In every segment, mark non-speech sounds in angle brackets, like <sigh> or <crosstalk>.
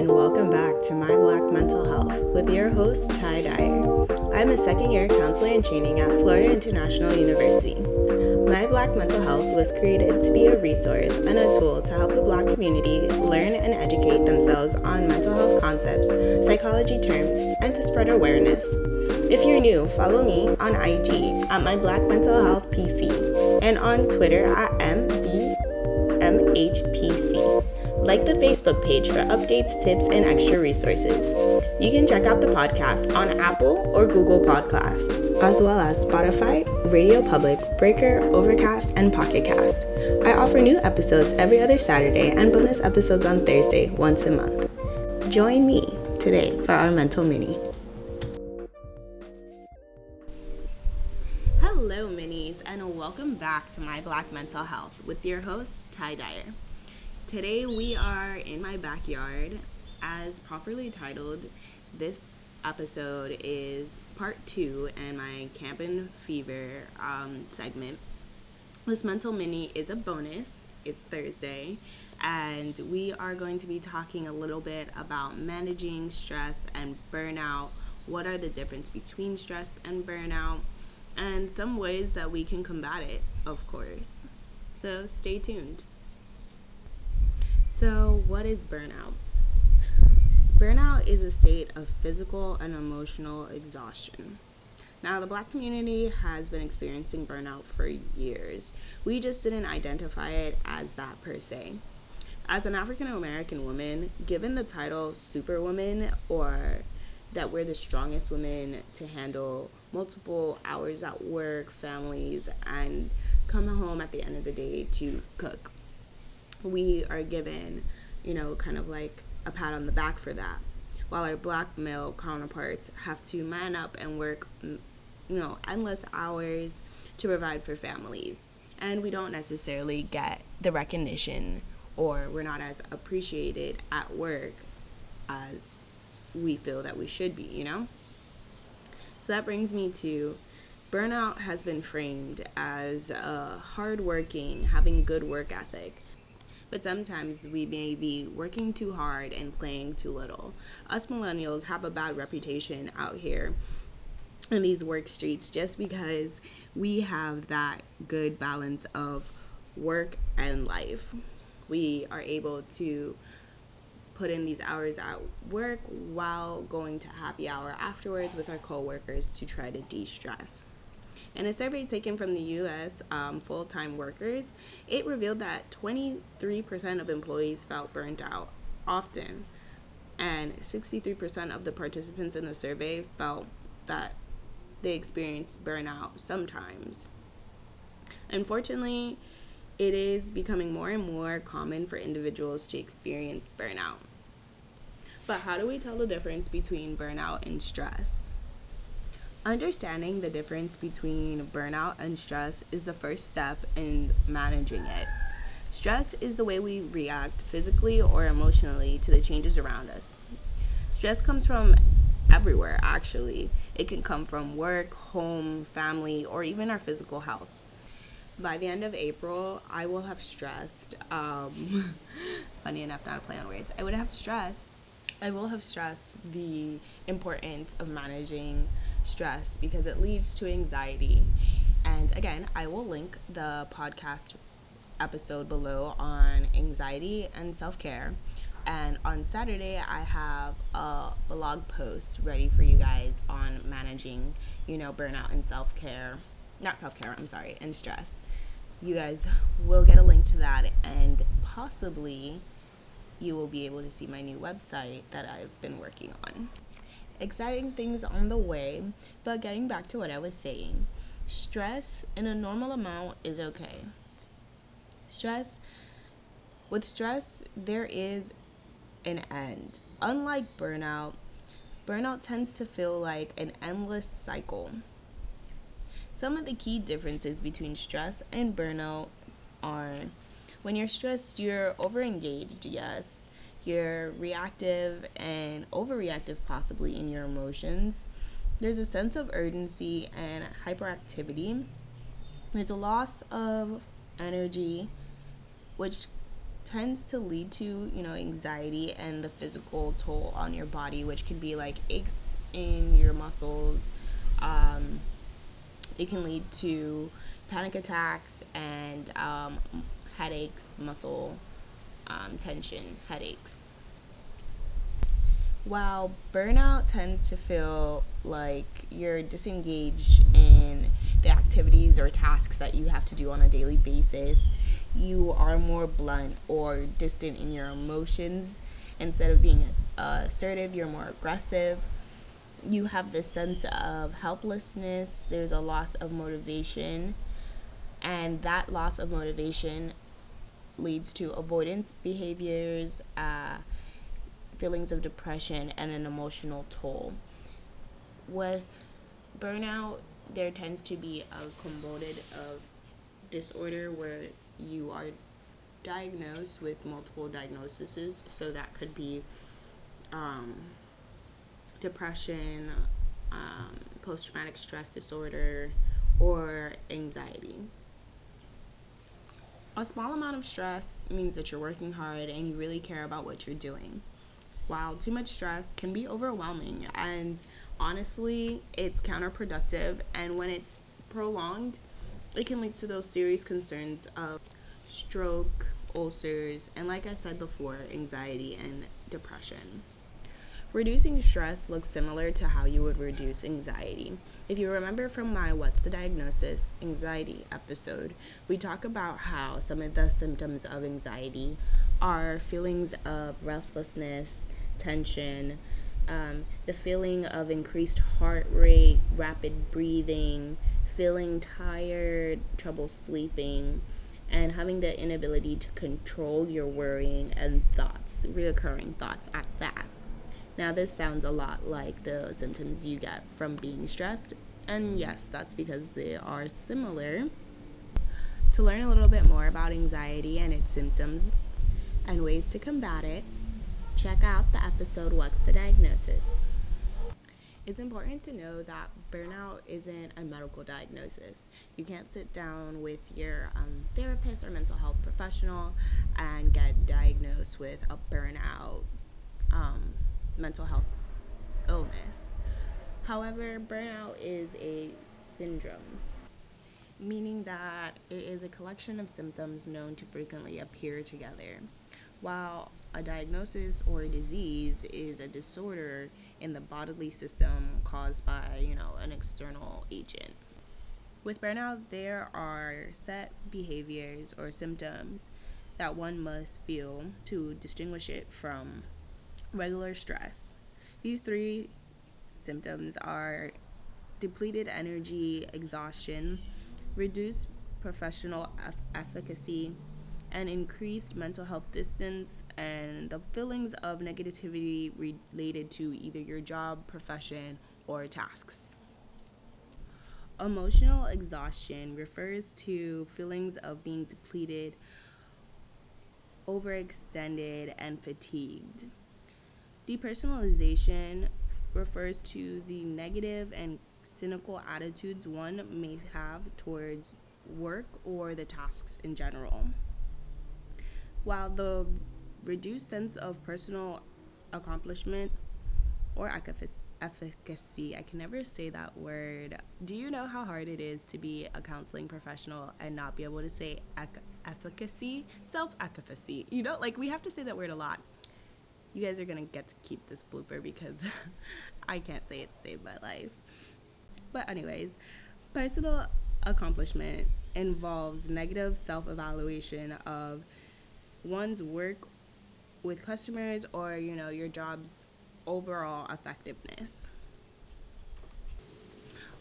and welcome back to My Black Mental Health with your host, Ty Dyer. I'm a second year counselor in training at Florida International University. My Black Mental Health was created to be a resource and a tool to help the Black community learn and educate themselves on mental health concepts, psychology terms, and to spread awareness. If you're new, follow me on IG at My Black Mental Health PC and on Twitter at MBMHPC. Like the Facebook page for updates, tips, and extra resources. You can check out the podcast on Apple or Google Podcasts, as well as Spotify, Radio Public, Breaker, Overcast, and Pocket Cast. I offer new episodes every other Saturday and bonus episodes on Thursday once a month. Join me today for our mental mini. Back to My Black Mental Health with your host, Ty Dyer. Today we are in my backyard. As properly titled, this episode is part two in my Camping Fever um, segment. This mental mini is a bonus. It's Thursday, and we are going to be talking a little bit about managing stress and burnout. What are the difference between stress and burnout? And some ways that we can combat it, of course. So stay tuned. So, what is burnout? Burnout is a state of physical and emotional exhaustion. Now, the black community has been experiencing burnout for years. We just didn't identify it as that per se. As an African American woman, given the title Superwoman or that we're the strongest women to handle multiple hours at work, families, and come home at the end of the day to cook we are given, you know, kind of like a pat on the back for that. While our black male counterparts have to man up and work, mm, you know, endless hours to provide for families. And we don't necessarily get the recognition or we're not as appreciated at work as we feel that we should be, you know? So that brings me to burnout has been framed as a hardworking, having good work ethic but sometimes we may be working too hard and playing too little. Us millennials have a bad reputation out here in these work streets just because we have that good balance of work and life. We are able to put in these hours at work while going to happy hour afterwards with our coworkers to try to de-stress. In a survey taken from the U.S. Um, full time workers, it revealed that 23% of employees felt burnt out often, and 63% of the participants in the survey felt that they experienced burnout sometimes. Unfortunately, it is becoming more and more common for individuals to experience burnout. But how do we tell the difference between burnout and stress? Understanding the difference between burnout and stress is the first step in managing it. Stress is the way we react physically or emotionally to the changes around us. Stress comes from everywhere, actually. It can come from work, home, family, or even our physical health. By the end of April, I will have stressed. Um, <laughs> funny enough, not a play on words. I would have stressed. I will have stressed the importance of managing stress because it leads to anxiety. And again, I will link the podcast episode below on anxiety and self care. And on Saturday, I have a blog post ready for you guys on managing, you know, burnout and self care. Not self care, I'm sorry, and stress. You guys will get a link to that, and possibly you will be able to see my new website that I've been working on exciting things on the way, but getting back to what I was saying, stress in a normal amount is okay. Stress, with stress, there is an end. Unlike burnout, burnout tends to feel like an endless cycle. Some of the key differences between stress and burnout are when you're stressed, you're overengaged, yes, you're reactive and overreactive, possibly, in your emotions. There's a sense of urgency and hyperactivity. There's a loss of energy, which tends to lead to, you know, anxiety and the physical toll on your body, which can be like aches in your muscles. Um, it can lead to panic attacks and um, headaches, muscle um, tension, headaches. While burnout tends to feel like you're disengaged in the activities or tasks that you have to do on a daily basis, you are more blunt or distant in your emotions. Instead of being uh, assertive, you're more aggressive. You have this sense of helplessness, there's a loss of motivation, and that loss of motivation leads to avoidance behaviors, uh, feelings of depression, and an emotional toll. With burnout, there tends to be a component of disorder where you are diagnosed with multiple diagnoses. So that could be um, depression, um, post traumatic stress disorder, or anxiety. A small amount of stress means that you're working hard and you really care about what you're doing. While too much stress can be overwhelming, and honestly, it's counterproductive. And when it's prolonged, it can lead to those serious concerns of stroke, ulcers, and like I said before, anxiety and depression. Reducing stress looks similar to how you would reduce anxiety. If you remember from my What's the Diagnosis Anxiety episode, we talk about how some of the symptoms of anxiety are feelings of restlessness, tension, um, the feeling of increased heart rate, rapid breathing, feeling tired, trouble sleeping, and having the inability to control your worrying and thoughts, reoccurring thoughts at that. Now, this sounds a lot like the symptoms you get from being stressed, and yes, that's because they are similar. To learn a little bit more about anxiety and its symptoms and ways to combat it, check out the episode What's the Diagnosis? It's important to know that burnout isn't a medical diagnosis. You can't sit down with your um, therapist or mental health professional and get diagnosed with a burnout um, mental health illness. However, burnout is a syndrome, meaning that it is a collection of symptoms known to frequently appear together. While a diagnosis or a disease is a disorder in the bodily system caused by, you know, an external agent. With burnout, there are set behaviors or symptoms that one must feel to distinguish it from regular stress. These three symptoms are depleted energy, exhaustion, reduced professional efficacy, and increased mental health distance and the feelings of negativity related to either your job, profession, or tasks. Emotional exhaustion refers to feelings of being depleted, overextended, and fatigued. Depersonalization refers to the negative and cynical attitudes one may have towards work or the tasks in general. While the reduced sense of personal accomplishment or efficacy, I can never say that word. Do you know how hard it is to be a counseling professional and not be able to say efficacy? Self efficacy. You know, like we have to say that word a lot you guys are gonna get to keep this blooper because <laughs> I can't say it saved my life. But, anyways, personal accomplishment involves negative self evaluation of one's work with customers or, you know, your job's overall effectiveness.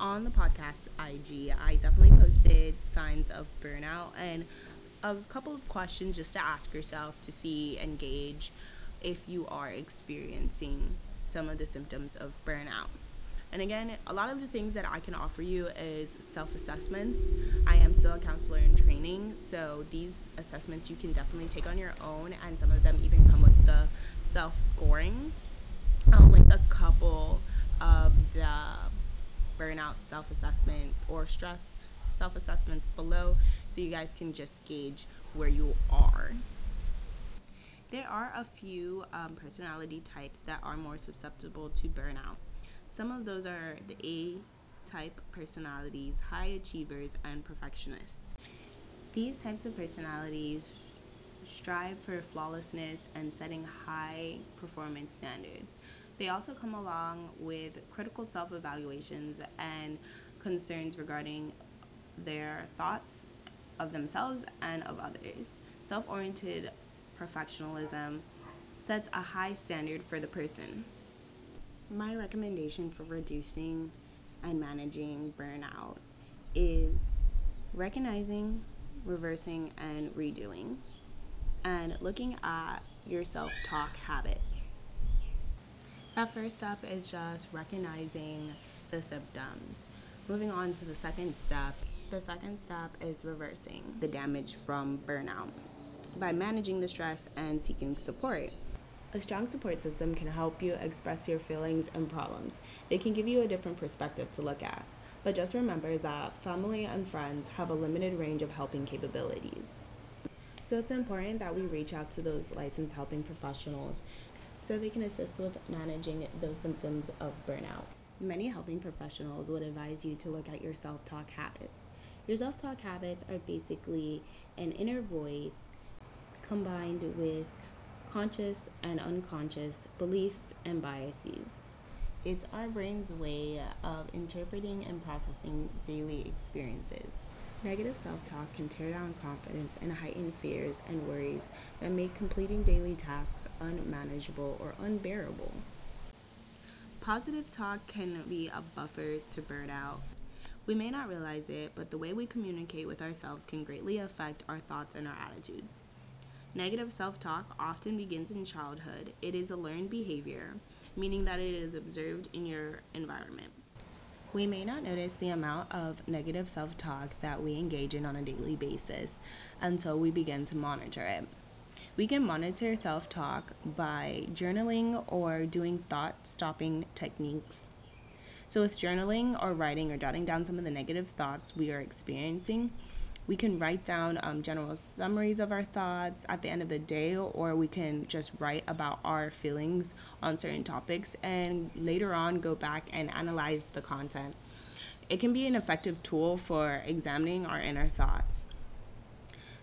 On the podcast IG, I definitely posted signs of burnout and a couple of questions just to ask yourself to see and gauge if you are experiencing some of the symptoms of burnout. And again, a lot of the things that I can offer you is self assessments. I am still a counselor in training, so these assessments you can definitely take on your own, and some of them even come with the self scoring. I'll um, link a couple of the burnout self assessments or stress self assessments below so you guys can just gauge where you are. There are a few um, personality types that are more susceptible to burnout. Some of those are the A type personalities, high achievers, and perfectionists. These types of personalities strive for flawlessness and setting high performance standards. They also come along with critical self evaluations and concerns regarding their thoughts of themselves and of others. Self oriented professionalism sets a high standard for the person. My recommendation for reducing and managing burnout is recognizing, reversing, and redoing, and looking at your self talk habits. That first step is just recognizing the symptoms. Moving on to the second step, the second step is reversing the damage from burnout by managing the stress and seeking support. A strong support system can help you express your feelings and problems. They can give you a different perspective to look at. But just remember that family and friends have a limited range of helping capabilities. So it's important that we reach out to those licensed helping professionals so they can assist with managing those symptoms of burnout. Many helping professionals would advise you to look at your self talk habits. Your self talk habits are basically an inner voice combined with conscious and unconscious beliefs and biases. It's our brain's way of interpreting and processing daily experiences. Negative self talk can tear down confidence and heighten fears and worries that make completing daily tasks unmanageable or unbearable. Positive talk can be a buffer to burnout. We may not realize it, but the way we communicate with ourselves can greatly affect our thoughts and our attitudes. Negative self talk often begins in childhood. It is a learned behavior, meaning that it is observed in your environment. We may not notice the amount of negative self talk that we engage in on a daily basis until we begin to monitor it. We can monitor self talk by journaling or doing thought stopping techniques. So, with journaling or writing or jotting down some of the negative thoughts we are experiencing, we can write down um, general summaries of our thoughts at the end of the day, or we can just write about our feelings on certain topics and later on go back and analyze the content. It can be an effective tool for examining our inner thoughts.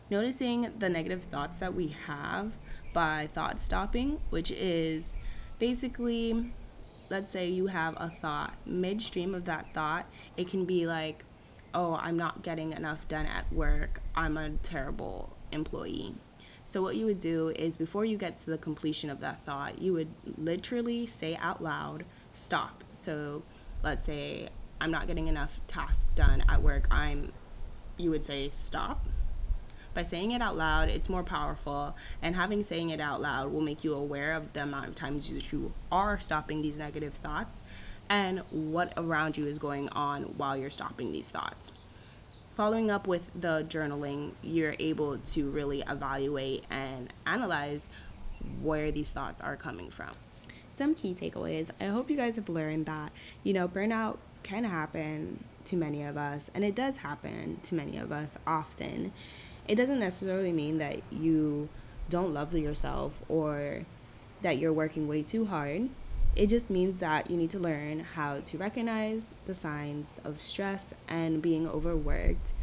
Noticing the negative thoughts that we have by thought stopping, which is basically, let's say you have a thought, midstream of that thought, it can be like, oh, I'm not getting enough done at work. I'm a terrible employee. So, what you would do is before you get to the completion of that thought, you would literally say out loud, stop. So, let's say I'm not getting enough tasks done at work. I'm, you would say, stop. By saying it out loud, it's more powerful, and having saying it out loud will make you aware of the amount of times that you are stopping these negative thoughts and what around you is going on while you're stopping these thoughts. Following up with the journaling, you're able to really evaluate and analyze where these thoughts are coming from. Some key takeaways I hope you guys have learned that, you know, burnout can happen to many of us, and it does happen to many of us often. It doesn't necessarily mean that you don't love yourself or that you're working way too hard. It just means that you need to learn how to recognize the signs of stress and being overworked.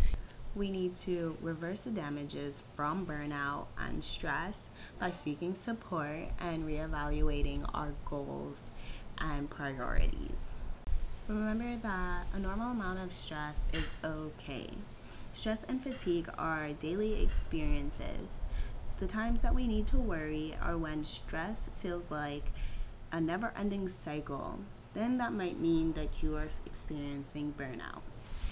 We need to reverse the damages from burnout and stress by seeking support and reevaluating our goals and priorities. Remember that a normal amount of stress is okay. Stress and fatigue are daily experiences. The times that we need to worry are when stress feels like a never ending cycle, then that might mean that you are experiencing burnout.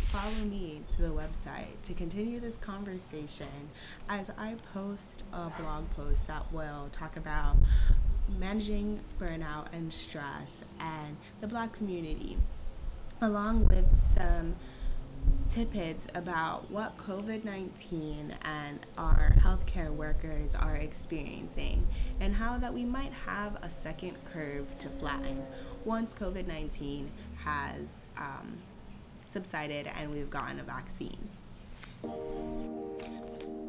Follow me to the website to continue this conversation as I post a blog post that will talk about managing burnout and stress and the black community, along with some tidbits about what COVID 19 and our healthcare workers are experiencing, and how that we might have a second curve to flatten once COVID 19 has um, subsided and we've gotten a vaccine.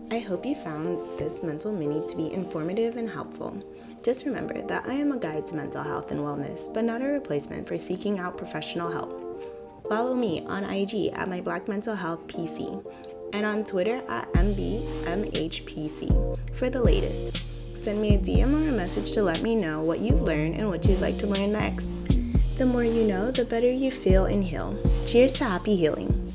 I hope you found this mental mini to be informative and helpful. Just remember that I am a guide to mental health and wellness, but not a replacement for seeking out professional help. Follow me on IG at my Black Mental Health PC and on Twitter at MBMHPC for the latest. Send me a DM or a message to let me know what you've learned and what you'd like to learn next. The more you know, the better you feel and heal. Cheers to happy healing.